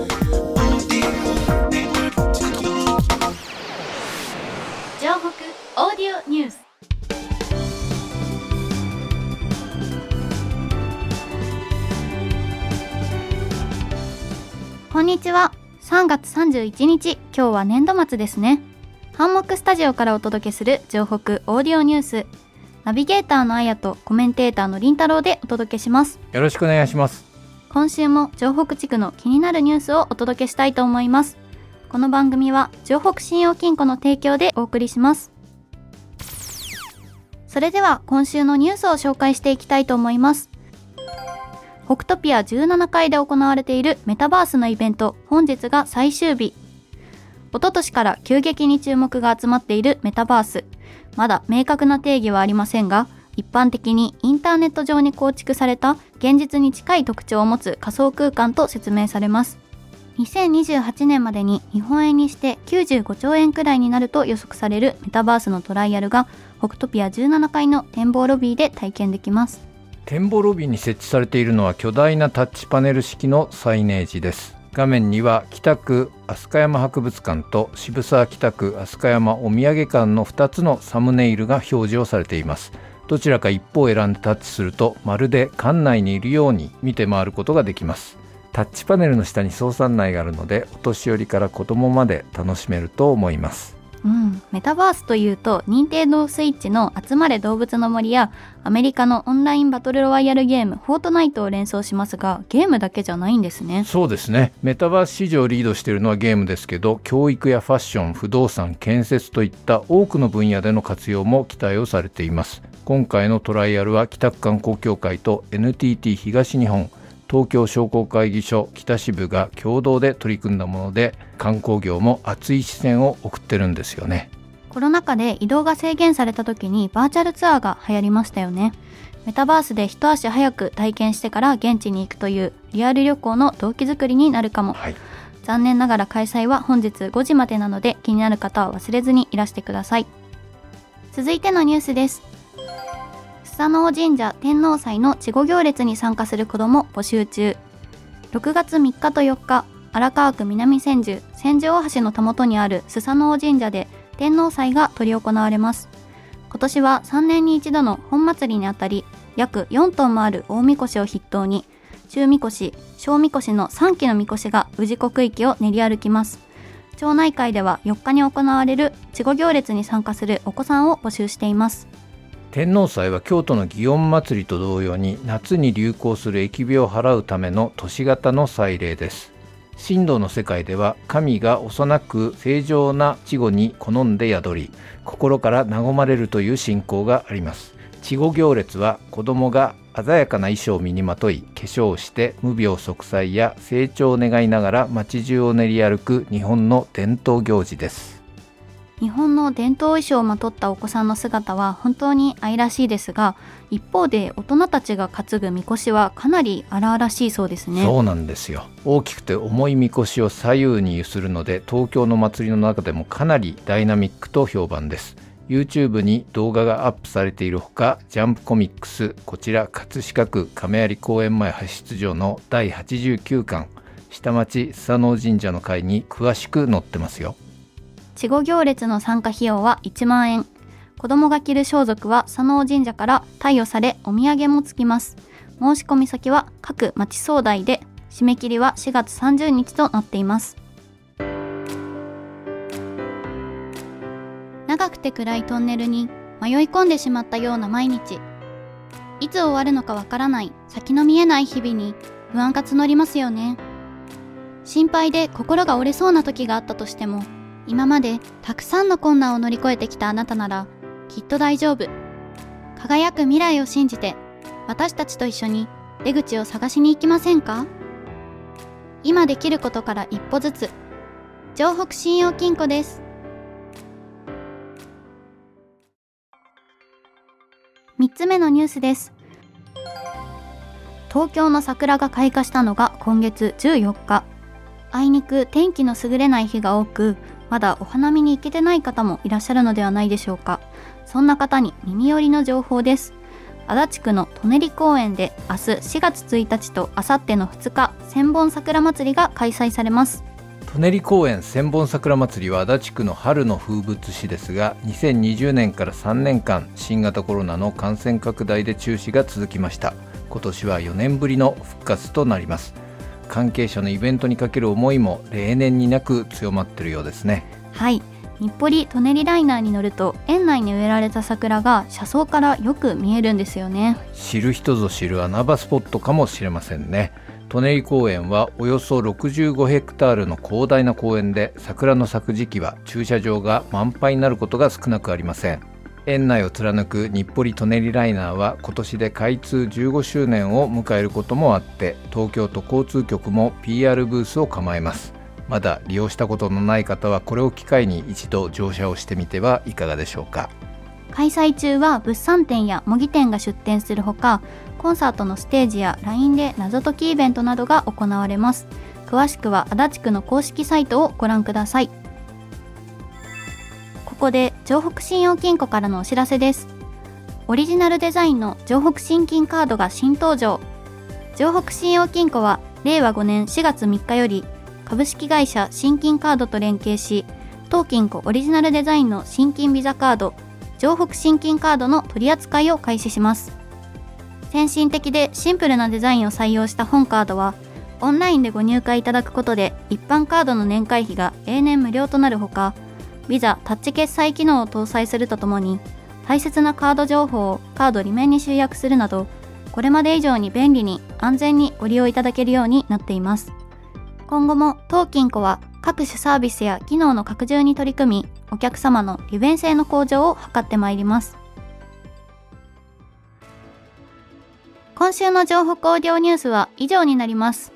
城北オーディオニュース。こんにちは。3月31日今日は年度末ですね。ハンモックスタジオからお届けする城北オーディオニュース。ナビゲーターのあやとコメンテーターのりんたろうでお届けします。よろしくお願いします。今週も城北地区の気になるニュースをお届けしたいと思います。この番組は城北信用金庫の提供でお送りします。それでは今週のニュースを紹介していきたいと思います。北トピア17回で行われているメタバースのイベント本日が最終日。一昨年から急激に注目が集まっているメタバース。まだ明確な定義はありませんが一般的にインターネット上に構築された現実に近い特徴を持つ仮想空間と説明されます。2028年までに日本円にして95兆円くらいになると予測されるメタバースのトライアルが北トピア17階の展望ロビーで体験できます。展望ロビーに設置されているのは巨大なタッチパネル式のサイネージです。画面には北区飛鳥山博物館と渋沢北区飛鳥山お土産館の2つのサムネイルが表示をされています。どちらか一方を選んでタッチするとまるで館内にいるように見て回ることができます。タッチパネルの下に操作内があるのでお年寄りから子供まで楽しめると思います。うん、メタバースというと任天堂スイッチの「集まれ動物の森」やアメリカのオンラインバトルロワイヤルゲーム「フォートナイト」を連想しますがゲームだけじゃないんですね。そうですね。メタバース市場をリードしているのはゲームですけど教育やファッション不動産建設といった多くの分野での活用も期待をされています今回のトライアルは北区観光協会と NTT 東日本東京商工会議所北支部が共同で取り組んだもので観光業も熱い視線を送ってるんですよね。コロナ禍で移動が制限された時にバーチャルツアーが流行りましたよね。メタバースで一足早く体験してから現地に行くというリアル旅行の動機づくりになるかも、はい。残念ながら開催は本日5時までなので気になる方は忘れずにいらしてください。続いてのニュースですスサノオ神社天皇祭の稚児行列に参加する子ども募集中。6月3日と4日荒川区南千住千住大橋のたもとにあるスサノオ神社で天皇祭が執り行われます。今年は3年に一度の本祭りにあたり約4トンもある大神輿を筆頭に中神輿小神輿の3基の神輿が氏子区域を練り歩きます。町内会では4日に行われる稚児行列に参加するお子さんを募集しています。天皇祭は京都の祇園祭と同様に夏に流行する疫病を払うための都市型の祭礼です。神道の世界では神が幼く正常な稚児に好んで宿り心から和まれるという信仰があります。稚児行列は子供が鮮やかな衣装を身にまとい化粧をして無病息災や成長を願いながら街中を練り歩く日本の伝統行事です。日本の伝統衣装をまとったお子さんの姿は本当に愛らしいですが一方で大人たちが担ぐみこしはかなり荒々しいそうですね。そうなんですよ。大きくて重いみこしを左右に揺するので東京の祭りの中でもかなりダイナミックと評判です。YouTube に動画がアップされているほかジャンプコミックスこちら葛飾区亀有公園前派出所の第89巻下町スサノオ神社の会に詳しく載ってますよ。稚児行列の参加費用は1万円。子供が着る装束は佐野神社から貸与されお土産もつきます。申し込み先は各町総代で締め切りは4月30日となっています。長くて暗いトンネルに迷い込んでしまったような毎日。いつ終わるのかわからない先の見えない日々に不安が募りますよね。心配で心が折れそうな時があったとしても今までたくさんの困難を乗り越えてきたあなたならきっと大丈夫。輝く未来を信じて私たちと一緒に出口を探しに行きませんか？今できることから一歩ずつ城北信用金庫です。3つ目のニュースです。東京の桜が開花したのが今月14日。あいにく天気の優れない日が多くまだお花見に行けてない方もいらっしゃるのではないでしょうか。そんな方に耳寄りの情報です。足立区の舎人公園で明日4月1日と明後日の2日千本桜祭りが開催されます。舎人公園千本桜祭りは足立区の春の風物詩ですが2020年から3年間新型コロナの感染拡大で中止が続きました。今年は4年ぶりの復活となります。関係者のイベントにかける思いも例年になく強まっているようですね。はい。日暮里舎人ライナーに乗ると園内に植えられた桜が車窓からよく見えるんですよね。知る人ぞ知る穴場スポットかもしれませんね。舎人公園はおよそ65ヘクタールの広大な公園で桜の咲く時期は駐車場が満杯になることが少なくありません園内を貫く日暮里舎人ライナーは今年で開通15周年を迎えることもあって東京都交通局も PR ブースを構えます。まだ利用したことのない方はこれを機会に一度乗車をしてみてはいかがでしょうか。開催中は物産展や模擬店が出店するほかコンサートのステージや LINE で謎解きイベントなどが行われます。詳しくは足立区の公式サイトをご覧ください。ここで城北信用金庫からのお知らせです。オリジナルデザインの城北新金カードが新登場。城北信用金庫は令和5年4月3日より株式会社新金カードと連携し当金庫オリジナルデザインの新金ビザカード城北新金カードの取り扱いを開始します。先進的でシンプルなデザインを採用した本カードはオンラインでご入会いただくことで一般カードの年会費が永年無料となるほかビザタッチ決済機能を搭載するとともに大切なカード情報をカード裏面に集約するなどこれまで以上に便利に安全にご利用いただけるようになっています。今後も当金庫は各種サービスや機能の拡充に取り組みお客様の利便性の向上を図ってまいります。今週の情報オーディオニュースは以上になります。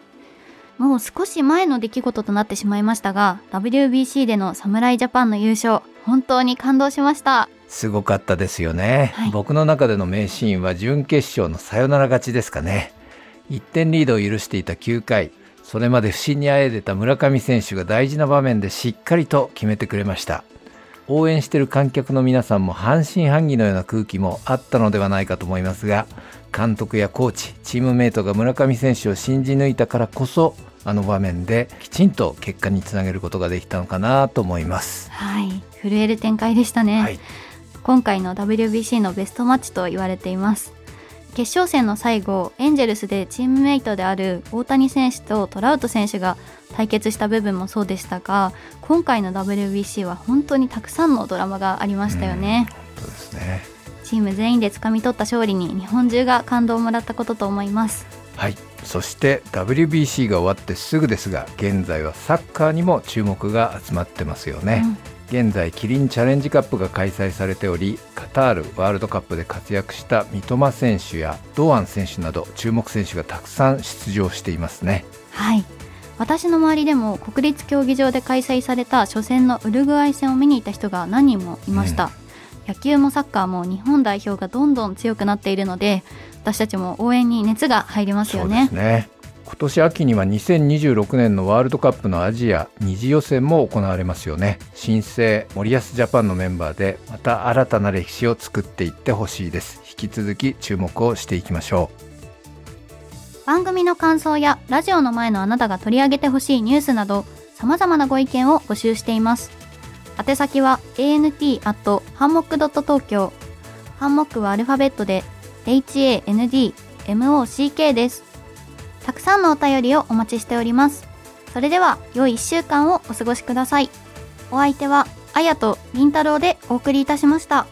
もう少し前の出来事となってしまいましたが WBC での侍ジャパンの優勝本当に感動しました。すごかったですよね、はい。僕の中での名シーンは準決勝のサヨナラ勝ちですかね。1点リードを許していた9回それまで不振にあえいでた村上選手が大事な場面でしっかりと決めてくれました。応援している観客の皆さんも半信半疑のような空気もあったのではないかと思いますが監督やコーチチームメイトが村上選手を信じ抜いたからこそあの場面できちんと結果につなげることができたのかなと思います。はい。震える展開でしたね、はい、今回の WBC のベストマッチと言われています。決勝戦の最後エンジェルスでチームメイトである大谷選手とトラウト選手が対決した部分もそうでしたが今回の WBC は本当にたくさんのドラマがありましたよね、そうですね。チーム全員で掴み取った勝利に日本中が感動をもらったことと思います。はい、そして WBC が終わってすぐですが現在はサッカーにも注目が集まってますよね、現在キリンチャレンジカップが開催されておりカタールワールドカップで活躍した三笘選手や堂安選手など注目選手がたくさん出場していますね。はい。私の周りでも国立競技場で開催された初戦のウルグアイ戦を見に行った人が何人もいました、野球もサッカーも日本代表がどんどん強くなっているので私たちも応援に熱が入りますよそうでねすね。今年秋には2026年のワールドカップのアジア二次予選も行われますよね。新生森保ジャパンのメンバーでまた新たな歴史を作っていってほしいです。引き続き注目をしていきましょ番組の感想やラジオの前のあなたが取り上げてほしいニュースなど様々なご意見を募集しています宛先は ant アットハンモックドット東京。ハンモックはアルファベットで handmock です。たくさんのお便りをお待ちしております。それでは良い一週間をお過ごしください。お相手はあやとりんたろうでお送りいたしました。